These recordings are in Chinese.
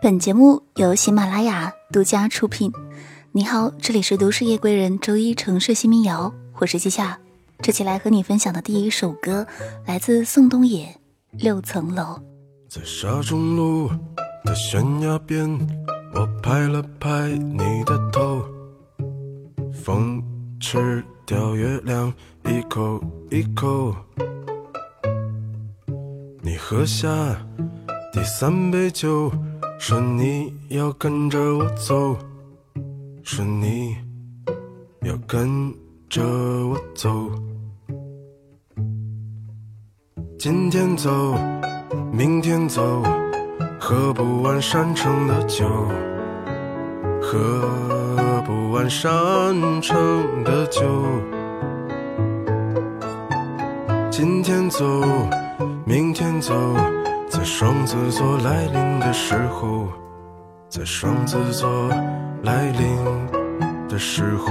本节目由喜马拉雅独家出品。你好，这里是都市夜归人周一城市新民谣，我是季夏。这期来和你分享的第一首歌来自宋冬野，《六层楼》。在沙中路的悬崖边，我拍了拍你的头，风吃掉月亮一口一口。你喝下第三杯酒。说你要跟着我走，说你要跟着我走。今天走，明天走，喝不完山城的酒，喝不完山城的酒。今天走，明天走。在双子座来临的时候，在双子座来临的时候，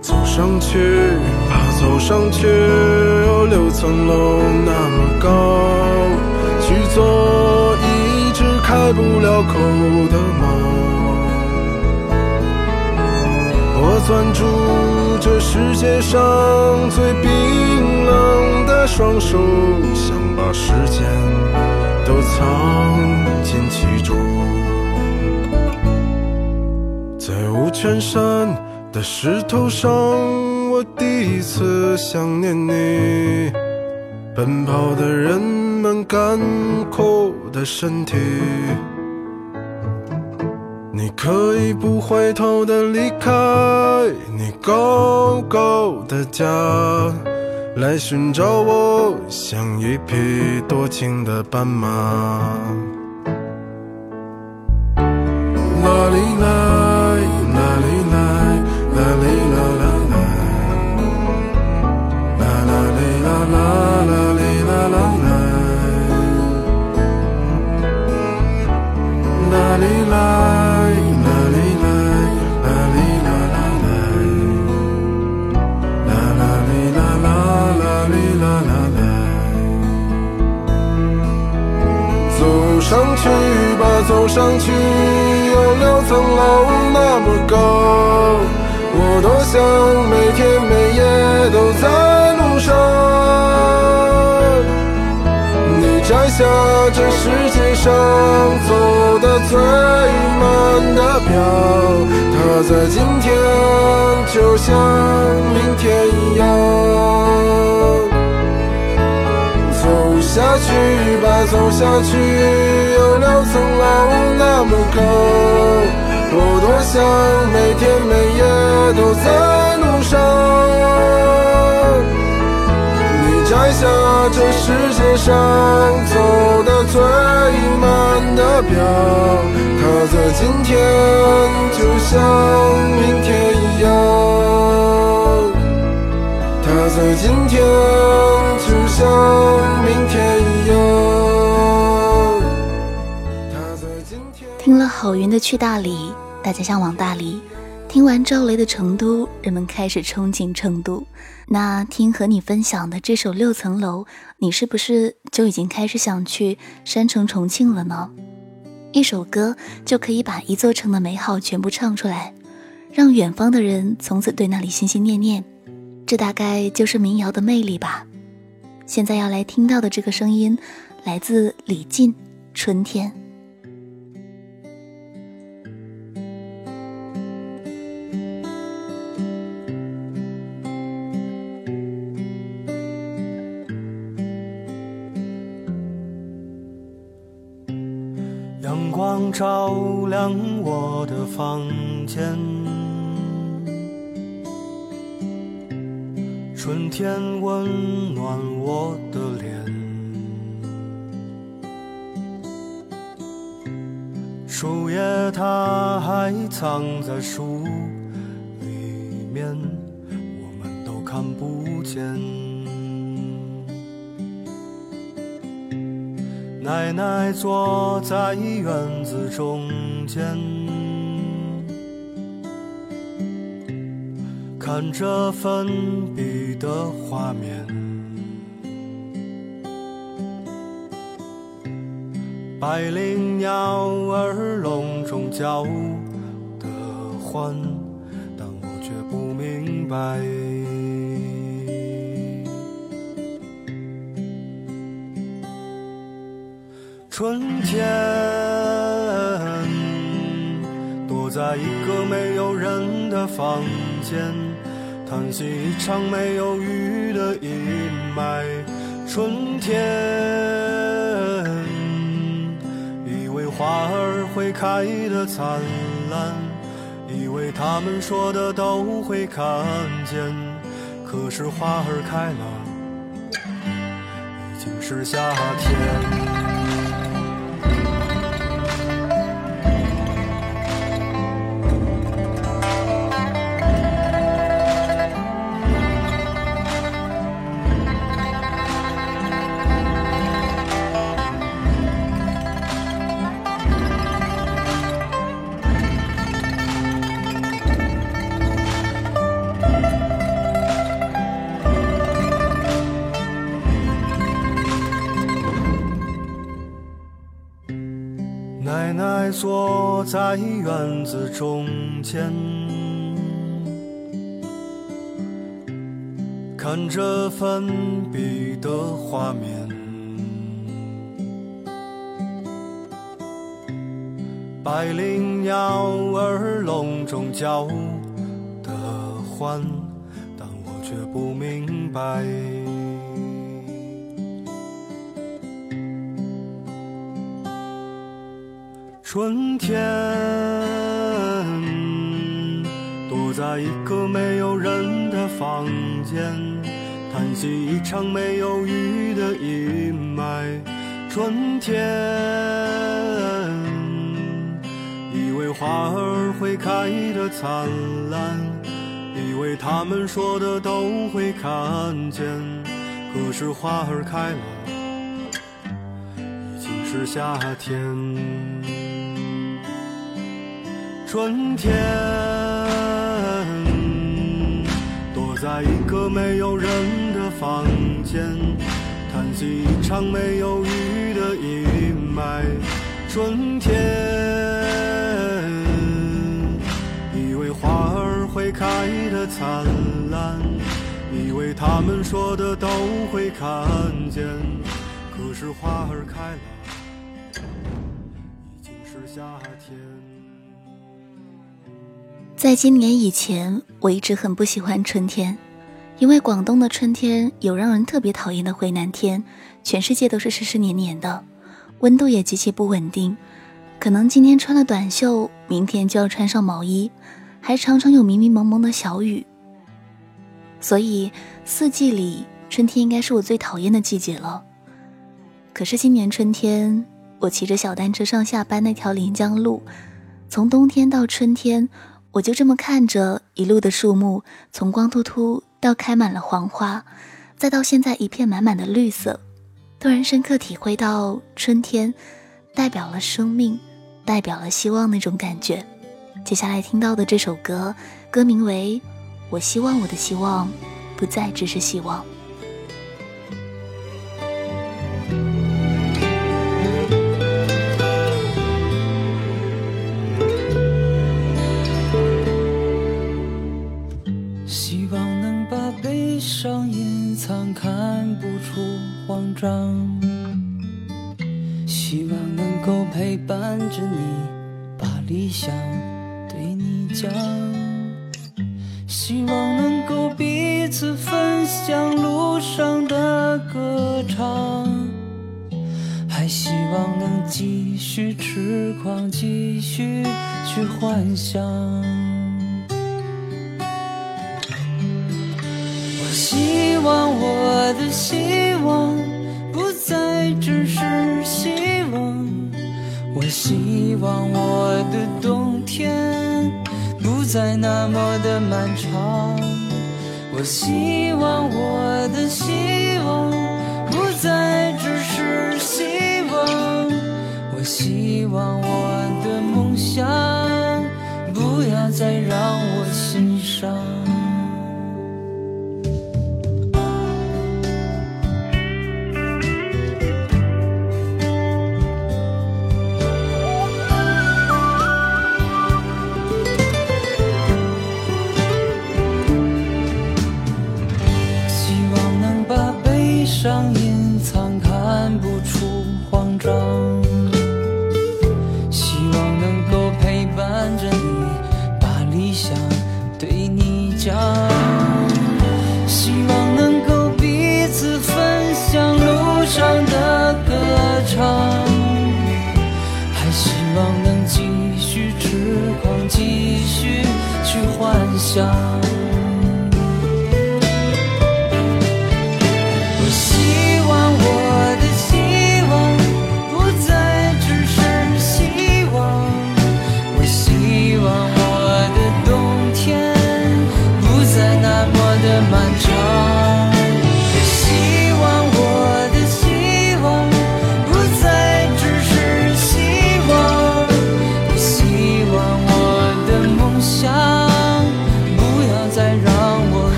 走上去吧，走上去，有六层楼那么高，去做一只开不了口的猫。我攥住世界上最冰冷的。双手想把时间都藏进其中，在五泉山的石头上，我第一次想念你。奔跑的人们干枯的身体，你可以不回头的离开你高高的家。来寻找我，像一匹多情的斑马。哪里来？哪里来？哪里走上去，有六层楼那么高。我多想每天每夜都在路上。你摘下这世界上走的最慢的表，它在今天就像明天一样。下去吧，走下去，有六层楼那么高。我多想每天每夜都在路上。你摘下这世界上走的最慢的表，它在今天就像明天一样。在今天就像明天一样。他在今天。听了郝云的《去大理》，大家向往大理；听完赵雷的《成都》，人们开始憧憬成都。那听和你分享的这首《六层楼》，你是不是就已经开始想去山城重庆了呢？一首歌就可以把一座城的美好全部唱出来，让远方的人从此对那里心心念念。这大概就是民谣的魅力吧。现在要来听到的这个声音，来自李静，《春天》。阳光照亮我的房间，天温暖我的脸，树叶它还藏在树里面，我们都看不见。奶奶坐在院子中间，看着粉笔的画面。百灵鸟儿笼中叫的欢，但我却不明白。春天躲在一个没有人的房间，叹息一场没有雨的阴霾。春天。以为花儿会开得灿烂，以为他们说的都会看见，可是花儿开了，已经是夏天。在院子中间，看着粉笔的画面，百灵鸟儿笼中叫的欢，但我却不明白。春天，躲在一个没有人的房间，叹息一场没有雨的阴霾。春天，以为花儿会开得灿烂，以为他们说的都会看见，可是花儿开了，已经是夏天。春天，躲在一个没有人的房间，叹息一场没有雨的阴霾。春天，以为花儿会开得灿烂，以为他们说的都会看见，可是花儿开了，已经是夏天。在今年以前，我一直很不喜欢春天，因为广东的春天有让人特别讨厌的回南天，全世界都是湿湿黏黏的，温度也极其不稳定，可能今天穿了短袖，明天就要穿上毛衣，还常常有迷迷蒙蒙的小雨。所以四季里，春天应该是我最讨厌的季节了。可是今年春天，我骑着小单车上下班那条临江路，从冬天到春天。我就这么看着一路的树木，从光秃秃到开满了黄花，再到现在一片满满的绿色，突然深刻体会到春天代表了生命，代表了希望那种感觉。接下来听到的这首歌，歌名为《我希望我的希望不再只是希望》。看着你，把理想对你讲。希望能够彼此分享路上的歌唱，还希望能继续痴狂，继续去幻想。我希望我的心望我的冬天不再那么的漫长。我希望我的希望不再只是希望，我希望我的梦想不要再让我心伤。慌张。希望能够陪伴着你，把理想对你讲。希望能够彼此分享路上的歌唱，还希望能继续痴狂，继续去幻想。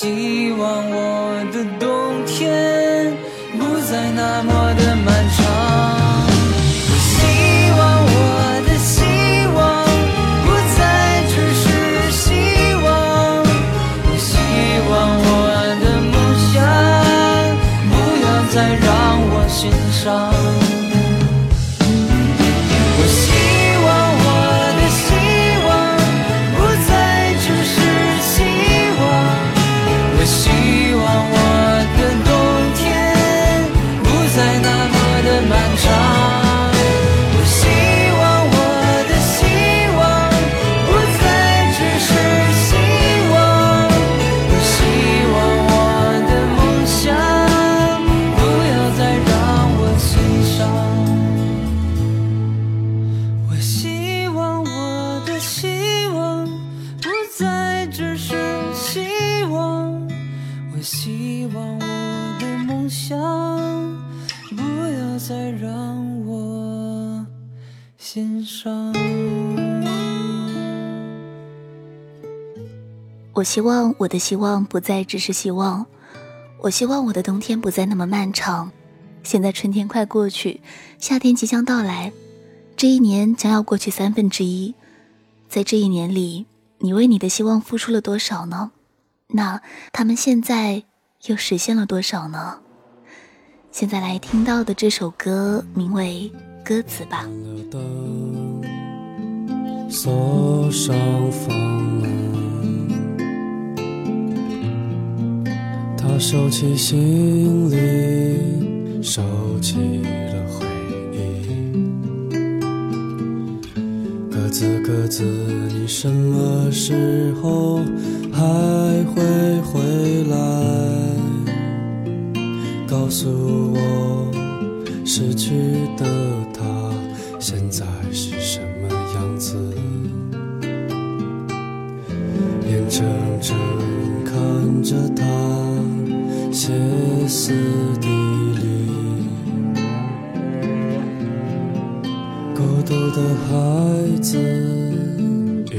希望我的冬天不再那么的漫长。我希望我的希望不再只是希望，我希望我的冬天不再那么漫长。现在春天快过去，夏天即将到来，这一年将要过去三分之一。在这一年里，你为你的希望付出了多少呢？那他们现在又实现了多少呢？现在来听到的这首歌名为《歌词》吧。他收起行李，收起了回忆。鸽子，鸽子，你什么时候还会回来？告诉我，失去的他现在是什么样子？眼睁睁看着他。歇斯底里，孤独的孩子与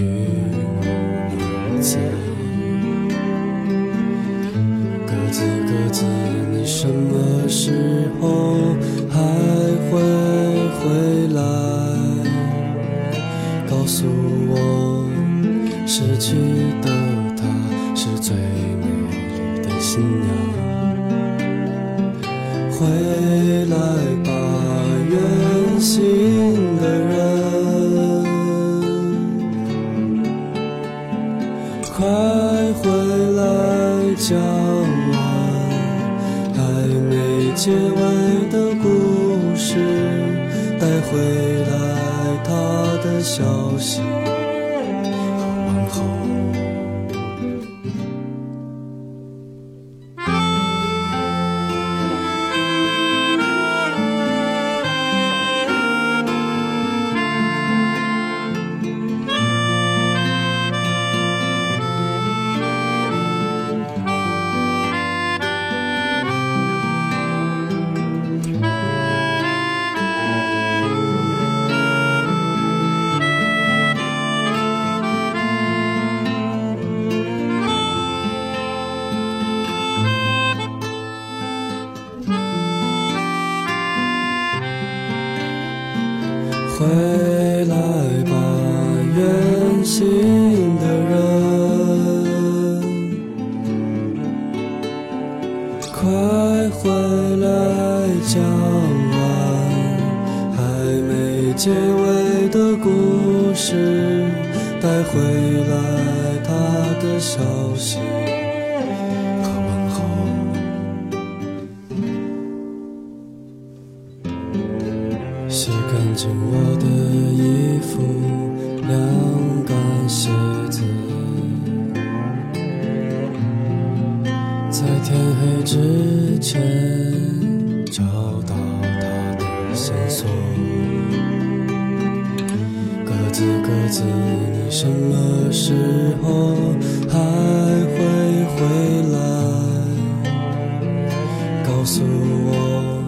母子，鸽子鸽子，你什么时候还会回来？告诉我，失去的他是最美丽的新娘。结尾的故事，带回来他的消息。回来吧，远行的人，快回来，讲完还没结尾的故事，带回来他的笑。子，你什么时候还会回来？告诉我，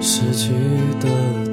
失去的。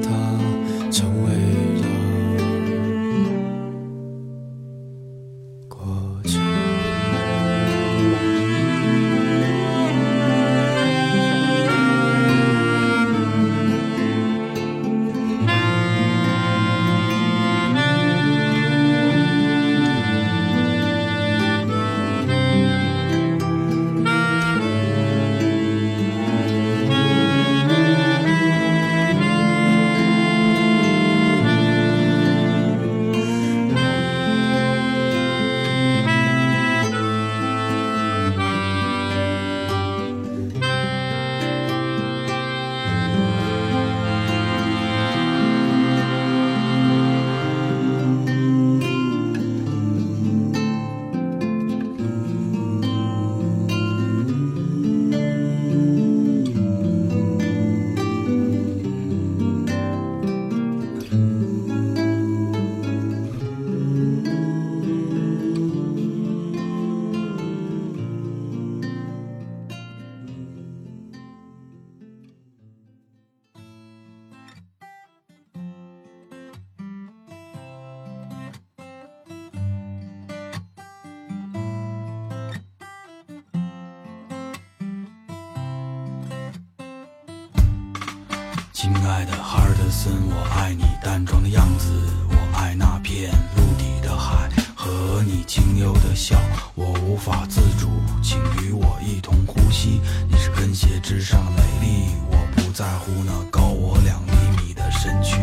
爱的哈德森，我爱你淡妆的样子，我爱那片陆地的海和你清幽的笑，我无法自主，请与我一同呼吸。你是跟鞋之上的美丽，我不在乎那高我两厘米的身躯。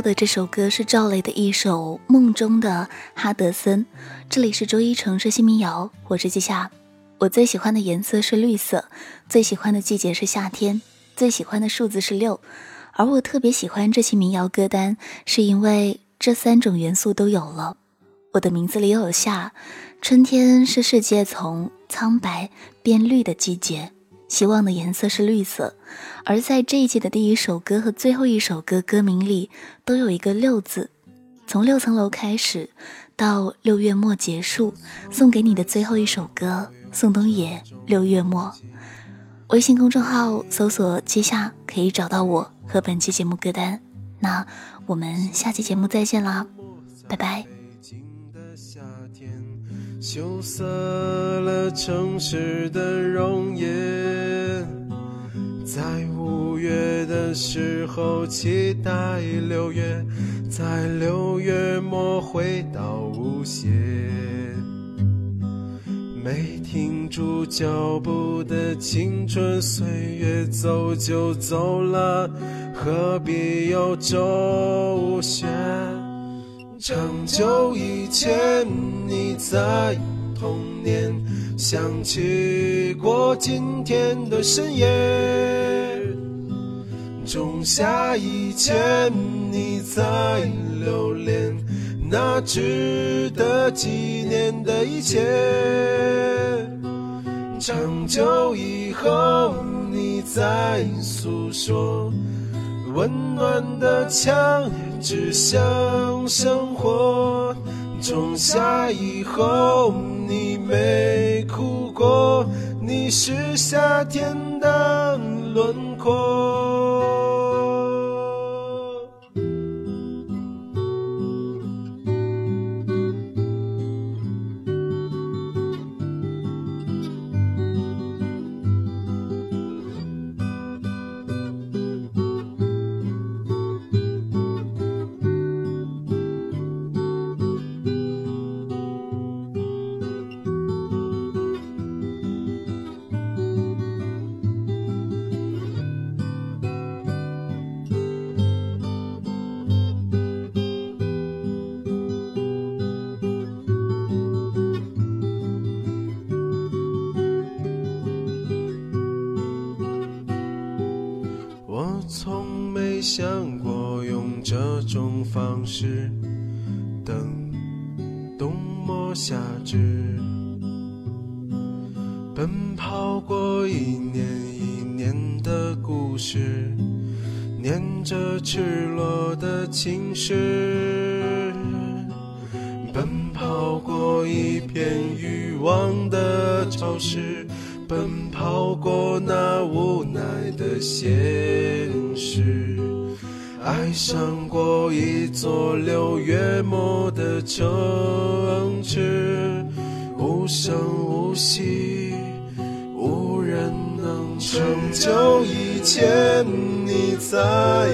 的这首歌是赵雷的一首《梦中的哈德森》。这里是周一城市新民谣，我是季夏。我最喜欢的颜色是绿色，最喜欢的季节是夏天，最喜欢的数字是六。而我特别喜欢这期民谣歌单，是因为这三种元素都有了。我的名字里有夏，春天是世界从苍白变绿的季节。希望的颜色是绿色，而在这一季的第一首歌和最后一首歌歌名里都有一个“六”字。从六层楼开始，到六月末结束，送给你的最后一首歌，宋冬野《六月末》。微信公众号搜索“接下”可以找到我和本期节目歌单。那我们下期节目再见啦，拜拜。夏天羞涩了城市的容颜，在五月的时候期待六月，在六月末回到无限。没停住脚步的青春岁月，走就走了，何必有周旋？长久以前，你在童年想起过今天的深夜；仲夏以前，你在留恋那值得纪念的一切；长久以后，你在诉说。温暖的墙只想生活，仲夏以后你没哭过，你是夏天的轮廓。想过用这种方式等冬末夏至，奔跑过一年一年的故事，念着赤裸的情诗，奔跑过一片欲望的潮湿，奔跑过那无奈的现实。爱上过一座六月末的城市，无声无息，无人能拯救。以前你在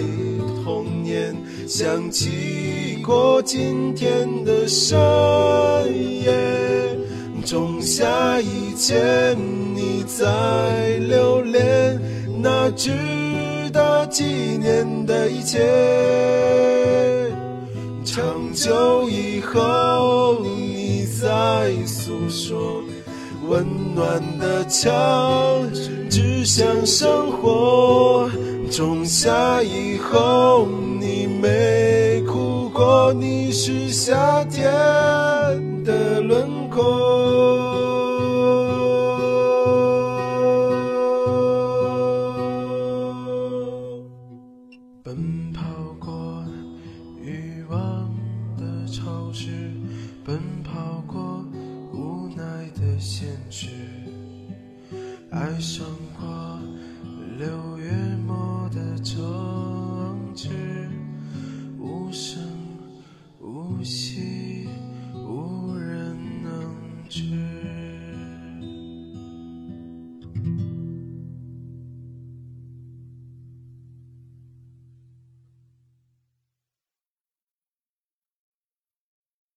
童年想起过今天的深夜，仲夏以前你在留恋那只。纪念的一切，长久以后你在诉说，温暖的墙指向生活。仲夏以后你没哭过，你是夏天的轮廓。